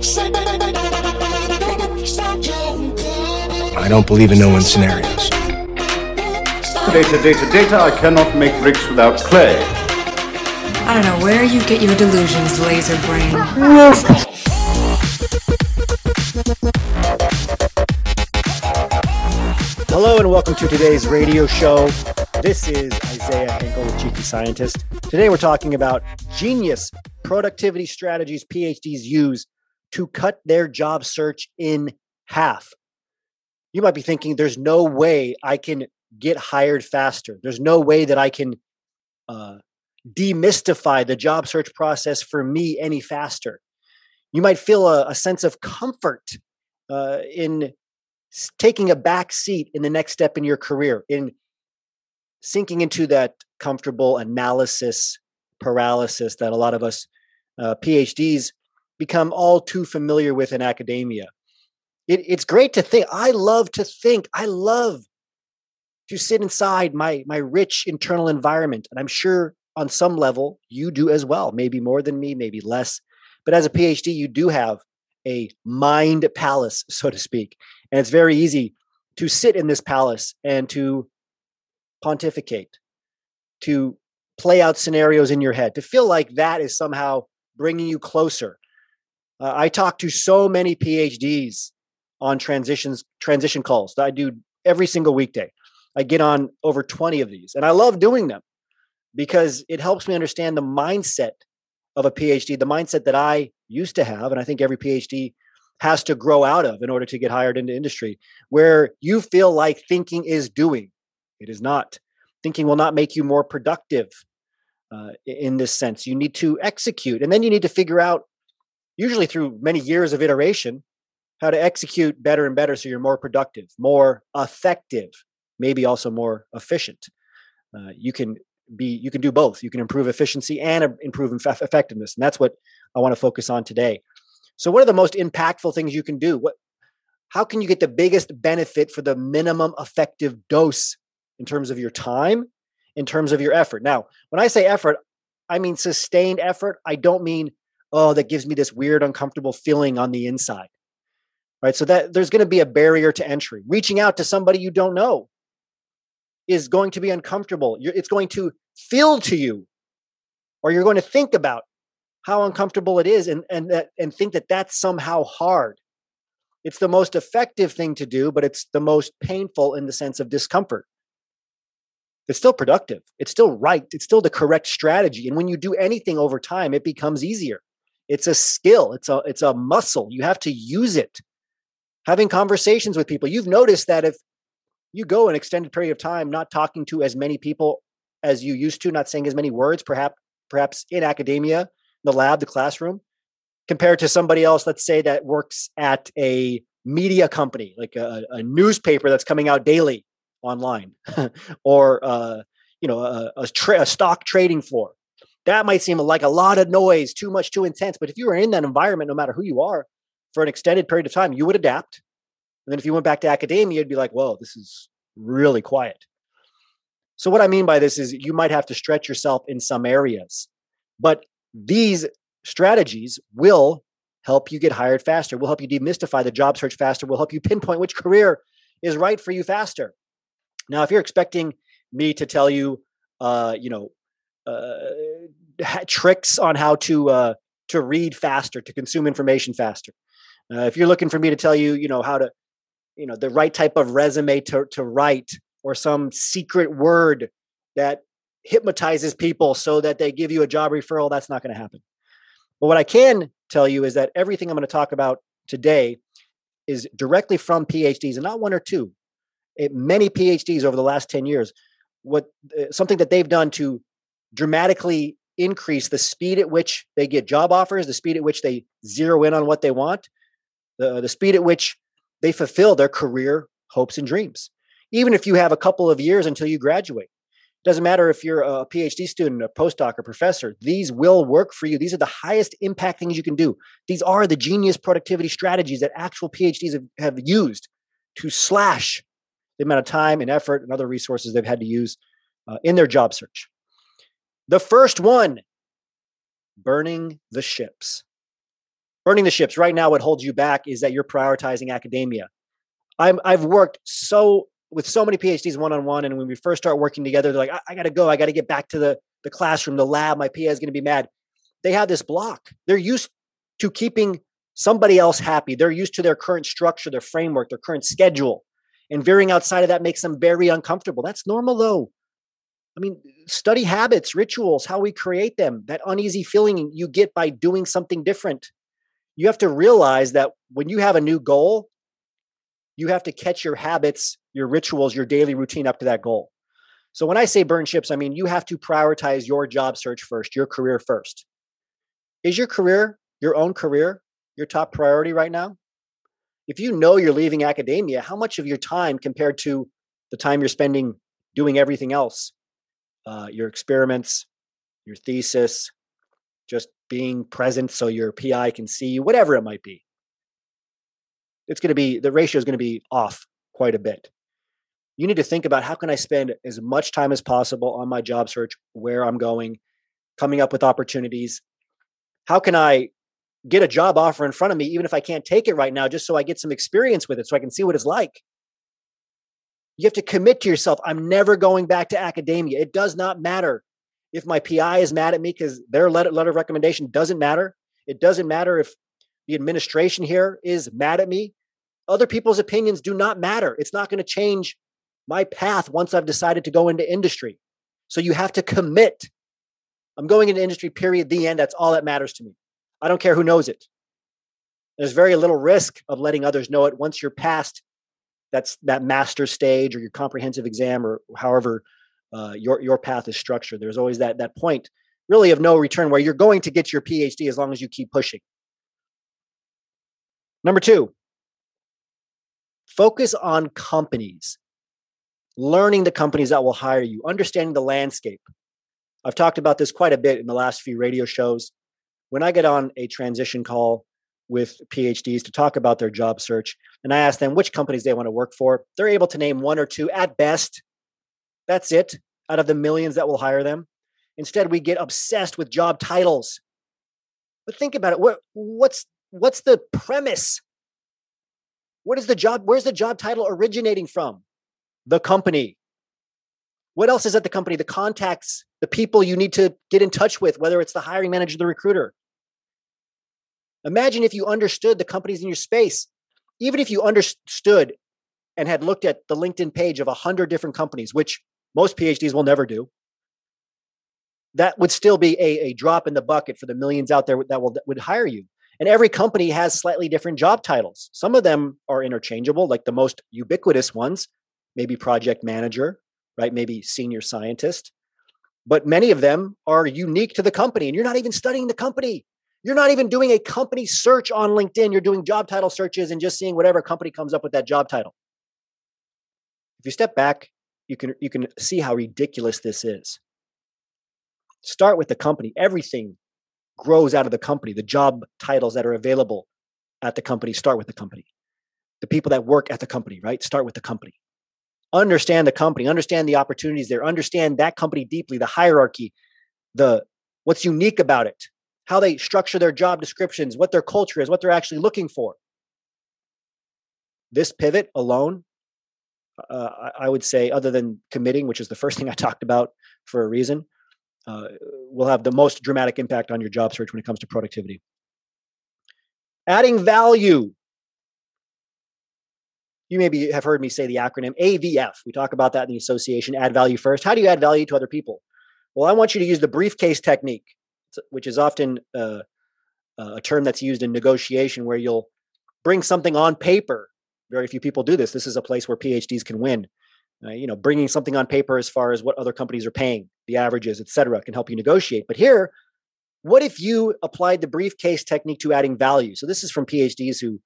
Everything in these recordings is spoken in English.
I don't believe in no one scenarios. Data, data, data. I cannot make bricks without clay. I don't know where you get your delusions, laser brain. Hello and welcome to today's radio show. This is Isaiah Hankel, the Cheeky Scientist. Today we're talking about genius productivity strategies PhDs use to cut their job search in half. You might be thinking, there's no way I can get hired faster. There's no way that I can uh, demystify the job search process for me any faster. You might feel a, a sense of comfort uh, in taking a back seat in the next step in your career, in sinking into that comfortable analysis paralysis that a lot of us uh, PhDs become all too familiar with in academia. It, it's great to think. I love to think. I love to sit inside my my rich internal environment, and I'm sure on some level you do as well. Maybe more than me, maybe less. But as a PhD, you do have a mind palace, so to speak, and it's very easy to sit in this palace and to pontificate, to play out scenarios in your head, to feel like that is somehow bringing you closer. Uh, I talk to so many PhDs on transitions transition calls that I do every single weekday. I get on over 20 of these and I love doing them because it helps me understand the mindset of a PhD, the mindset that I used to have and I think every PhD has to grow out of in order to get hired into industry where you feel like thinking is doing. It is not. Thinking will not make you more productive uh, in this sense. You need to execute, and then you need to figure out, usually through many years of iteration, how to execute better and better so you're more productive, more effective, maybe also more efficient. Uh, you can be you can do both. You can improve efficiency and improve effectiveness, and that's what I want to focus on today. So, what are the most impactful things you can do? What, how can you get the biggest benefit for the minimum effective dose in terms of your time, in terms of your effort? Now, when I say effort, I mean sustained effort. I don't mean, oh, that gives me this weird, uncomfortable feeling on the inside. Right. So that there's going to be a barrier to entry. Reaching out to somebody you don't know is going to be uncomfortable. it's going to feel to you, or you're going to think about how uncomfortable it is and and that and think that that's somehow hard it's the most effective thing to do but it's the most painful in the sense of discomfort it's still productive it's still right it's still the correct strategy and when you do anything over time it becomes easier it's a skill. It's a it's a muscle. You have to use it. Having conversations with people you've noticed that if you go an extended period of time not talking to as many people as you used to not saying as many words perhaps perhaps in academia the lab, the classroom, compared to somebody else, let's say that works at a media company, like a, a newspaper that's coming out daily online, or uh, you know a, a, tra- a stock trading floor. That might seem like a lot of noise, too much, too intense. But if you were in that environment, no matter who you are, for an extended period of time, you would adapt. And then if you went back to academia, you'd be like, "Whoa, this is really quiet." So what I mean by this is you might have to stretch yourself in some areas, but these strategies will help you get hired faster, will help you demystify the job search faster, will help you pinpoint which career is right for you faster. Now, if you're expecting me to tell you, uh, you know, uh, tricks on how to uh, to read faster, to consume information faster, uh, if you're looking for me to tell you, you know, how to, you know, the right type of resume to to write, or some secret word that hypnotizes people so that they give you a job referral, that's not going to happen. But what I can tell you is that everything I'm going to talk about today is directly from PhDs and not one or two. It, many PhDs over the last 10 years, what uh, something that they've done to dramatically increase the speed at which they get job offers, the speed at which they zero in on what they want, the, the speed at which they fulfill their career hopes and dreams. Even if you have a couple of years until you graduate, doesn't matter if you're a PhD student, a postdoc, a professor, these will work for you. These are the highest impact things you can do. These are the genius productivity strategies that actual PhDs have, have used to slash the amount of time and effort and other resources they've had to use uh, in their job search. The first one burning the ships. burning the ships right now what holds you back is that you're prioritizing academia. I'm i've worked so with so many phds one-on-one and when we first start working together they're like i, I gotta go. I gotta get back to the the classroom the lab. My PI is gonna be mad. They have this block. They're used to keeping somebody else happy. They're used to their current structure their framework their current schedule and veering outside of that makes them very uncomfortable. That's normal though I mean, study habits, rituals, how we create them, that uneasy feeling you get by doing something different you have to realize that when you have a new goal, you have to catch your habits, your rituals, your daily routine up to that goal. So when I say burn ships, I mean you have to prioritize your job search first, your career first. Is your career, your own career, your top priority right now? If you know you're leaving academia, how much of your time compared to the time you're spending doing everything else, uh, your experiments, your thesis, just being present so your PI can see you, whatever it might be. It's going to be, the ratio is going to be off quite a bit. You need to think about how can I spend as much time as possible on my job search, where I'm going, coming up with opportunities. How can I get a job offer in front of me, even if I can't take it right now, just so I get some experience with it, so I can see what it's like? You have to commit to yourself. I'm never going back to academia. It does not matter if my PI is mad at me because their letter, letter of recommendation doesn't matter. It doesn't matter if the administration here is mad at me. Other people's opinions do not matter. It's not going to change my path once I've decided to go into industry. So you have to commit. I'm going into industry, period, the end. That's all that matters to me. I don't care who knows it. There's very little risk of letting others know it once you're past that's that master stage or your comprehensive exam or however uh, your your path is structured. There's always that that point, really, of no return where you're going to get your PhD as long as you keep pushing. Number two, focus on companies, learning the companies that will hire you, understanding the landscape. I've talked about this quite a bit in the last few radio shows. When I get on a transition call with PhDs to talk about their job search, and I ask them which companies they want to work for, they're able to name one or two at best that's it out of the millions that will hire them. Instead, we get obsessed with job titles. But think about it. What, what's what's the premise? What is the job? Where's the job title originating from? The company. What else is at the company? The contacts, the people you need to get in touch with, whether it's the hiring manager, the recruiter. Imagine if you understood the companies in your space. Even if you understood and had looked at the LinkedIn page of a hundred different companies, which most PhDs will never do. That would still be a, a drop in the bucket for the millions out there that will that would hire you. And every company has slightly different job titles. Some of them are interchangeable, like the most ubiquitous ones, maybe project manager, right? Maybe senior scientist. But many of them are unique to the company, and you're not even studying the company. You're not even doing a company search on LinkedIn. You're doing job title searches and just seeing whatever company comes up with that job title. If you step back you can you can see how ridiculous this is. Start with the company. Everything grows out of the company. The job titles that are available at the company start with the company. The people that work at the company, right? Start with the company. Understand the company, understand the opportunities there, understand that company deeply, the hierarchy, the what's unique about it, how they structure their job descriptions, what their culture is, what they're actually looking for. This pivot alone uh, I would say, other than committing, which is the first thing I talked about for a reason, uh, will have the most dramatic impact on your job search when it comes to productivity. Adding value. You maybe have heard me say the acronym AVF. We talk about that in the association add value first. How do you add value to other people? Well, I want you to use the briefcase technique, which is often uh, a term that's used in negotiation where you'll bring something on paper very few people do this. This is a place where PhDs can win. Uh, you know, bringing something on paper as far as what other companies are paying, the averages, et cetera, can help you negotiate. But here, what if you applied the briefcase technique to adding value? So this is from PhDs who,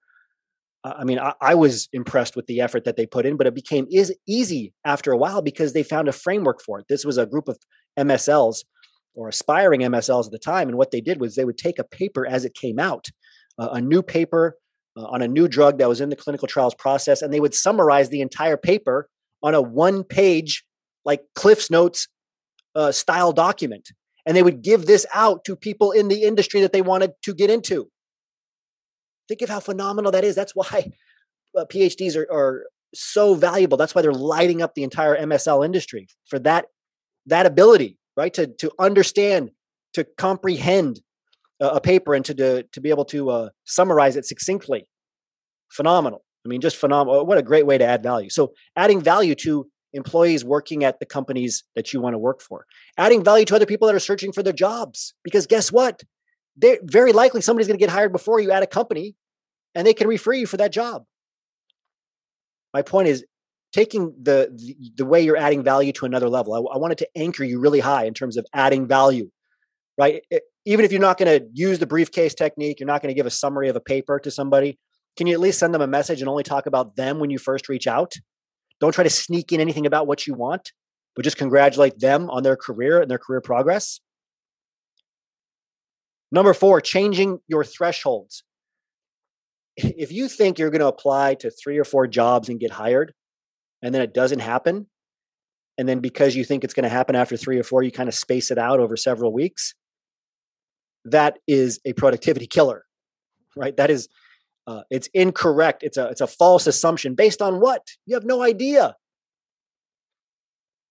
I mean, I, I, was impressed with the effort that they put in, but it became is easy after a while because they found a framework for it. This was a group of MSLs or aspiring MSLs at the time, and what they did was they would take a paper as it came out, uh, a new paper uh, on a new drug that was in the clinical trials process, and they would summarize the entire paper on a one page, like Cliff's Notes uh, style document. And they would give this out to people in the industry that they wanted to get into. Think of how phenomenal that is. That's why uh, PhDs are, are so valuable. That's why they're lighting up the entire MSL industry for that that ability, right? To to understand, to comprehend a, a paper, and to, to to be able to uh, summarize it succinctly. Phenomenal. I mean, just phenomenal. What a great way to add value. So, adding value to employees working at the companies that you want to work for, adding value to other people that are searching for their jobs. Because guess what? They're very likely somebody's going to get hired before you at a company, and they can refer you for that job. My point is taking the the, the way you're adding value to another level. I, I, wanted to anchor you really high in terms of adding value, right? It, even if you're not going to use the briefcase technique, you're not going to give a summary of a paper to somebody. Can you at least send them a message and only talk about them when you first reach out? Don't try to sneak in anything about what you want, but just congratulate them on their career and their career progress. Number four, changing your thresholds. If you think you're going to apply to three or four jobs and get hired, and then it doesn't happen, and then because you think it's going to happen after three or four, you kind of space it out over several weeks, that is a productivity killer, right? That is uh, it's incorrect. It's a it's a false assumption based on what? You have no idea.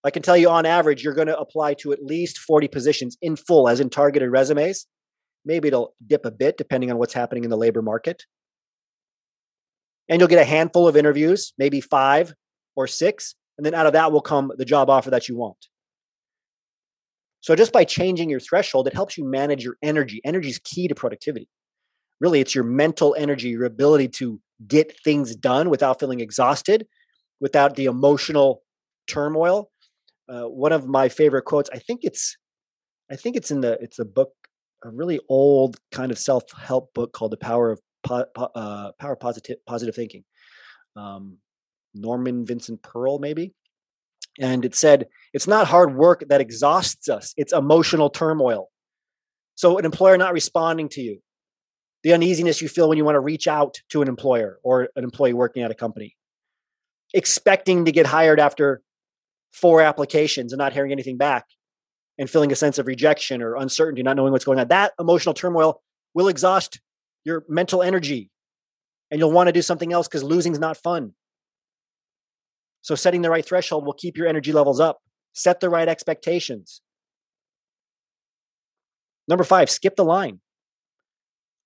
I can tell you on average, you're going to apply to at least 40 positions in full, as in targeted resumes. Maybe it'll dip a bit depending on what's happening in the labor market. And you'll get a handful of interviews, maybe five or six. And then out of that will come the job offer that you want. So just by changing your threshold, it helps you manage your energy. Energy is key to productivity really it's your mental energy, your ability to get things done without feeling exhausted, without the emotional turmoil. Uh, one of my favorite quotes, I think it's, I think it's in the, it's a book, a really old kind of self help book called The Power of po- uh, Power Positive Positive Thinking. Um, Norman Vincent Peale, maybe. And it said, it's not hard work that exhausts us, it's emotional turmoil. So, an employer not responding to you, the uneasiness you feel when you want to reach out to an employer or an employee working at a company, expecting to get hired after four applications and not hearing anything back and feeling a sense of rejection or uncertainty, not knowing what's going on. That emotional turmoil will exhaust your mental energy and you'll want to do something else because losing is not fun. So, setting the right threshold will keep your energy levels up. Set the right expectations. Number five, skip the line.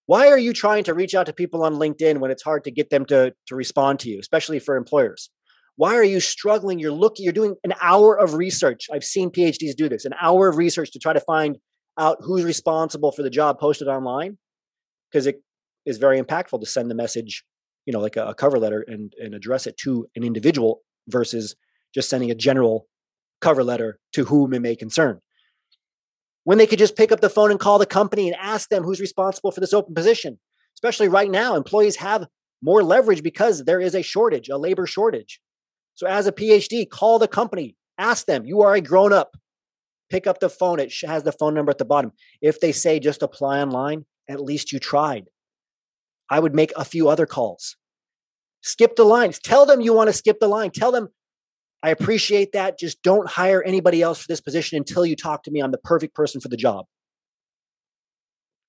Why are you trying to reach out to people on LinkedIn when it's hard to get them to, to respond to you, especially for employers? Why are you struggling? You're looking, you're doing an hour of research. I've seen PhDs do this, an hour of research to try to find out who's responsible for the job posted online. Because it is very impactful to send the message, you know, like a, a cover letter and, and address it to an individual versus just sending a general cover letter to whom it may concern when they could just pick up the phone and call the company and ask them who's responsible for this open position. Especially right now, employees have more leverage because there is a shortage, a labor shortage. So, as a PhD, call the company, ask them, you are a grown up. Pick up the phone, it has the phone number at the bottom. If they say just apply online, at least you tried. I would make a few other calls. Skip the lines. Tell them you want to skip the line. Tell them I appreciate that. Just don't hire anybody else for this position until you talk to me. I'm the perfect person for the job.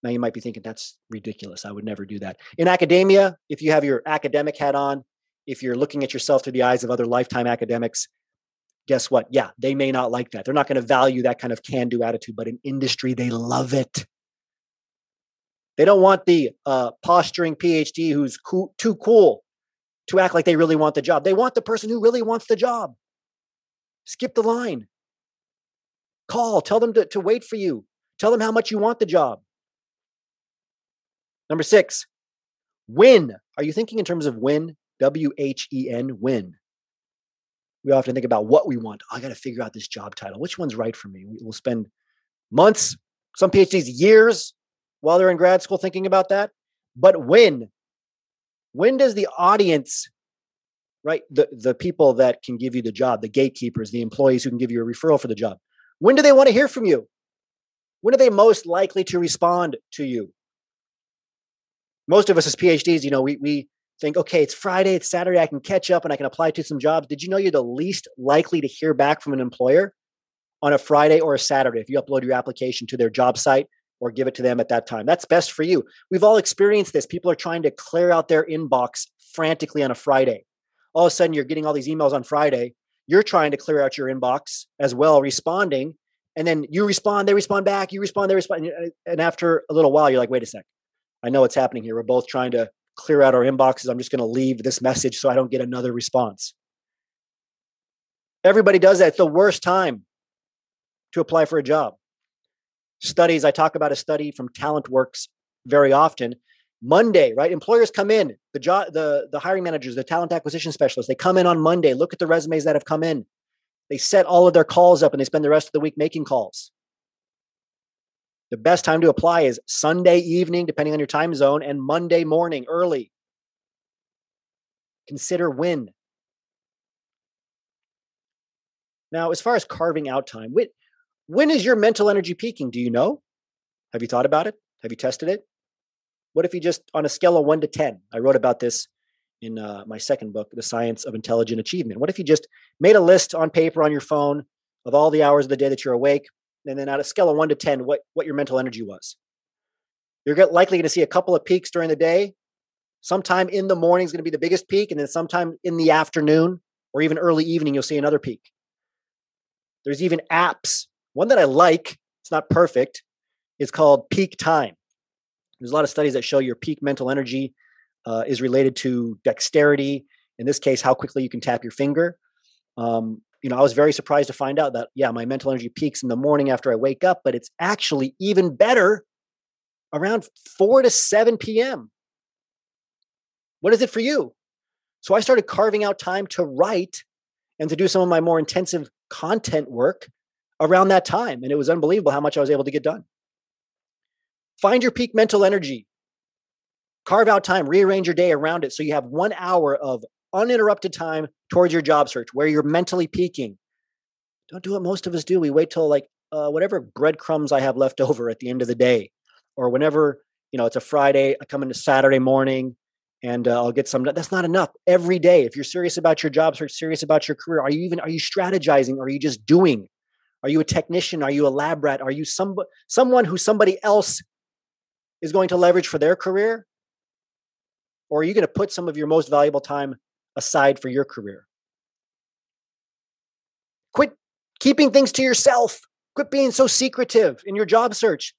Now, you might be thinking that's ridiculous. I would never do that. In academia, if you have your academic hat on, if you're looking at yourself through the eyes of other lifetime academics, guess what? Yeah, they may not like that. They're not going to value that kind of can do attitude, but in industry, they love it. They don't want the uh, posturing PhD who's cool, too cool to act like they really want the job. They want the person who really wants the job. Skip the line. Call, tell them to, to wait for you. Tell them how much you want the job. Number six, win. Are you thinking in terms of win? W H E N, win. We often think about what we want. Oh, I got to figure out this job title. Which one's right for me? We'll spend months, some PhDs, years while they're in grad school thinking about that. But when? When does the audience right? The the people that can give you the job, the gatekeepers, the employees who can give you a referral for the job. When do they want to hear from you? When are they most likely to respond to you? Most of us as PhDs, you know, we we think, okay, it's Friday, it's Saturday, I can catch up and I can apply to some jobs. Did you know you're the least likely to hear back from an employer on a Friday or a Saturday if you upload your application to their job site or give it to them at that time. That's best for you. We've all experienced this. People are trying to clear out their inbox frantically on a Friday. All of a sudden, you're getting all these emails on Friday. You're trying to clear out your inbox as well, responding. And then you respond, they respond back, you respond, they respond. And uh, after a little while, you're like, wait a sec. I know what's happening here. We're both trying to clear out our inboxes. I'm just going to leave this message so I don't get another response. Everybody does that. It's the worst time to apply for a job. Studies, I talk about a study from TalentWorks very often. Monday, right? Employers come in, the job the the hiring managers, the talent acquisition specialists, they come in on Monday, look at the resumes that have come in. They set all of their calls up and they spend the rest of the week making calls. The best time to apply is Sunday evening, depending on your time zone, and Monday morning early. Consider when. Now, as far as carving out time, when, is your mental energy peaking? Do you know? Have you thought about it? Have you tested it? What if you just, on a scale of one to 10, I wrote about this in uh, my second book, The Science of Intelligent Achievement. What if you just made a list on paper on your phone of all the hours of the day that you're awake, and then on a scale of one to 10, what, what your mental energy was? You're likely going to see a couple of peaks during the day. Sometime in the morning is going to be the biggest peak, and then sometime in the afternoon or even early evening, you'll see another peak. There's even apps. One that I like, it's not perfect, it's called Peak Time. There's a lot of studies that show your peak mental energy uh, is related to dexterity. In this case, how quickly you can tap your finger. Um, you know, I was very surprised to find out that, yeah, my mental energy peaks in the morning after I wake up, but it's actually even better around 4 to 7 p.m. What is it for you? So I started carving out time to write and to do some of my more intensive content work around that time. And it was unbelievable how much I was able to get done. Find your peak mental energy. Carve out time, rearrange your day around it so you have one hour of uninterrupted time towards your job search where you're mentally peaking. Don't do what most of us do. We wait till like uh, whatever breadcrumbs I have left over at the end of the day, or whenever you know it's a Friday. I come into Saturday morning and uh, I'll get some. That's not enough. Every day, if you're serious about your job search, serious about your career, are you even are you strategizing? Or are you just doing? Are you a technician? Are you a lab rat? Are you some someone who somebody else is going to leverage for their career? Or are you going to put some of your most valuable time aside for your career? Quit keeping things to yourself. Quit being so secretive in your job search.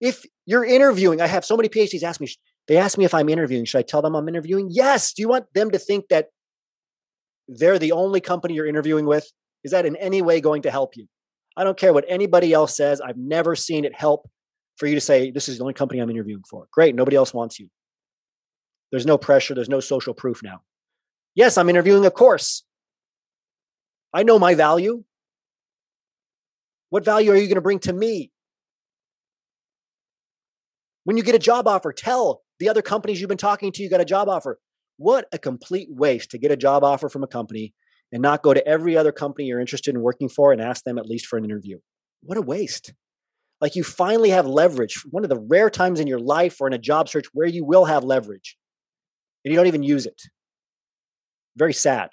If you're interviewing, I have so many PhDs ask me, they ask me if I'm interviewing. Should I tell them I'm interviewing? Yes. Do you want them to think that they're the only company you're interviewing with? Is that in any way going to help you? I don't care what anybody else says. I've never seen it help for you to say, this is the only company I'm interviewing for. Great. Nobody else wants you. There's no pressure. There's no social proof now. Yes, I'm interviewing a course. I know my value. What value are you going to bring to me? When you get a job offer, tell the other companies you've been talking to you got a job offer. What a complete waste to get a job offer from a company and not go to every other company you're interested in working for and ask them at least for an interview. What a waste. Like you finally have leverage, one of the rare times in your life or in a job search where you will have leverage and you don't even use it. Very sad.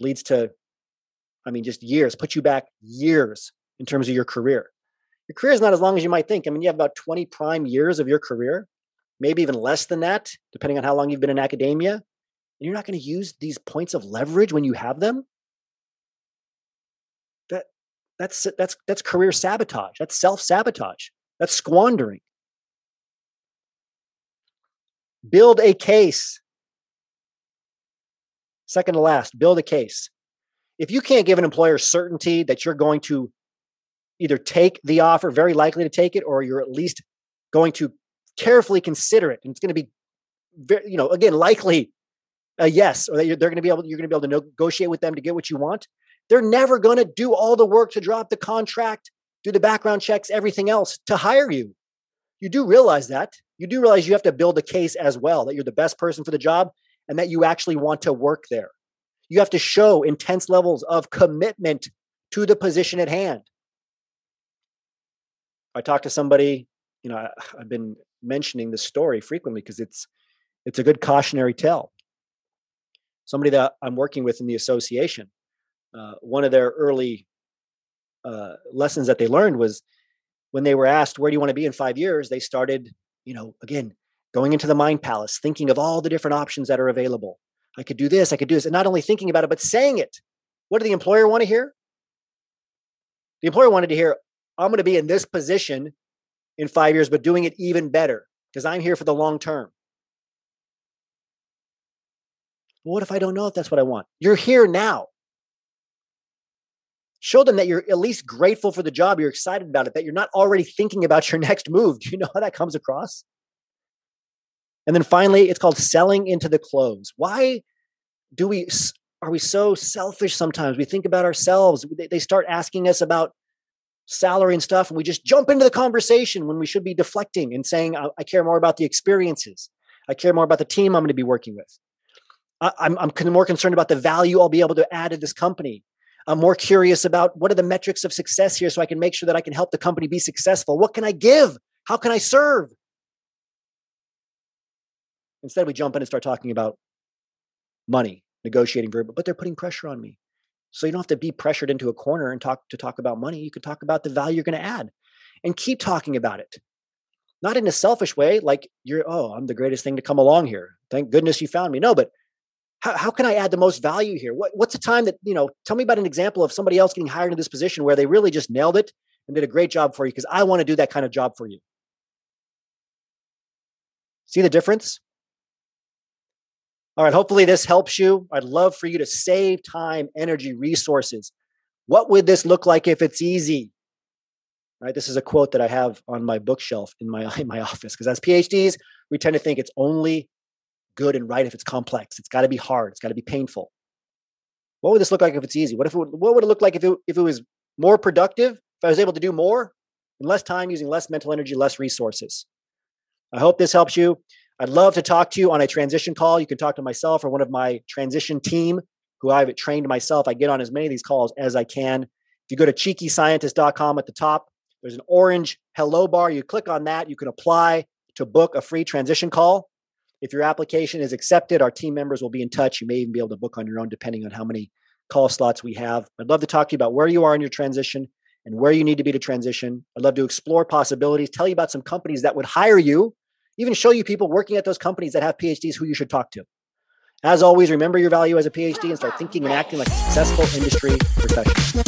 Leads to, I mean, just years, put you back years in terms of your career. Your career is not as long as you might think. I mean, you have about 20 prime years of your career, maybe even less than that, depending on how long you've been in academia. And you're not going to use these points of leverage when you have them. That that's that's that's career sabotage. That's self-sabotage. That's squandering. Build a case. Second to last, build a case. If you can't give an employer certainty that you're going to either take the offer, very likely to take it, or you're at least going to carefully consider it, and it's going to be, very, you know, again, likely a yes, or that they're going to be able, you're going to be able to negotiate with them to get what you want. They're never going to do all the work to drop the contract, do the background checks, everything else to hire you. You do realize that. You do realize you have to build a case as well that you're the best person for the job and that you actually want to work there. You have to show intense levels of commitment to the position at hand. I talk to somebody, you know, I, have been mentioning this story frequently because it's it's a good cautionary tale. Somebody that I'm working with in the association, uh, one of their early uh, lessons that they learned was when they were asked, where do you want to be in five years? They started, you know, again, going into the mind palace, thinking of all the different options that are available. I could do this, I could do this, and not only thinking about it, but saying it. What did the employer want to hear? The employer wanted to hear, I'm going to be in this position in five years, but doing it even better because I'm here for the long term. But what if I don't know if that's what I want? You're here now. Show them that you're at least grateful for the job, you're excited about it, that you're not already thinking about your next move. Do you know how that comes across? And then finally, it's called selling into the close. Why do we are we so selfish sometimes? We think about ourselves. They start asking us about salary and stuff, and we just jump into the conversation when we should be deflecting and saying, I, care more about the experiences. I care more about the team I'm going to be working with. I, I'm, I'm more concerned about the value I'll be able to add to this company. I'm more curious about what are the metrics of success here so I can make sure that I can help the company be successful. What can I give? How can I serve? Instead, we jump in and start talking about money negotiating verbal, but they're putting pressure on me. So you don't have to be pressured into a corner and talk to talk about money. You can talk about the value you're going to add and keep talking about it. Not in a selfish way, like you're, oh, I'm the greatest thing to come along here. Thank goodness you found me. No, but how, how can I add the most value here? What, what's the time that, you know, tell me about an example of somebody else getting hired into this position where they really just nailed it and did a great job for you because I want to do that kind of job for you. See the difference? All right, hopefully this helps you. I'd love for you to save time, energy, resources. What would this look like if it's easy? Right, this is a quote that I have on my bookshelf in my in my office because as PhDs, we tend to think it's only good and right if it's complex. It's got to be hard. It's got to be painful. What would this look like if it's easy? What if it, what would it look like if it, if it was more productive? If I was able to do more in less time, using less mental energy, less resources. I hope this helps you. I'd love to talk to you on a transition call. You can talk to myself or one of my transition team who I've trained myself. I get on as many of these calls as I can. If you go to cheekyscientist.com at the top, there's an orange hello bar. You click on that, you can apply to book a free transition call. If your application is accepted, our team members will be in touch. You may even be able to book on your own, depending on how many call slots we have. I'd love to talk to you about where you are in your transition and where you need to be to transition. I'd love to explore possibilities, tell you about some companies that would hire you, even show you people working at those companies that have PhDs who you should talk to. As always, remember your value as a PhD and start thinking and acting like a successful industry professional.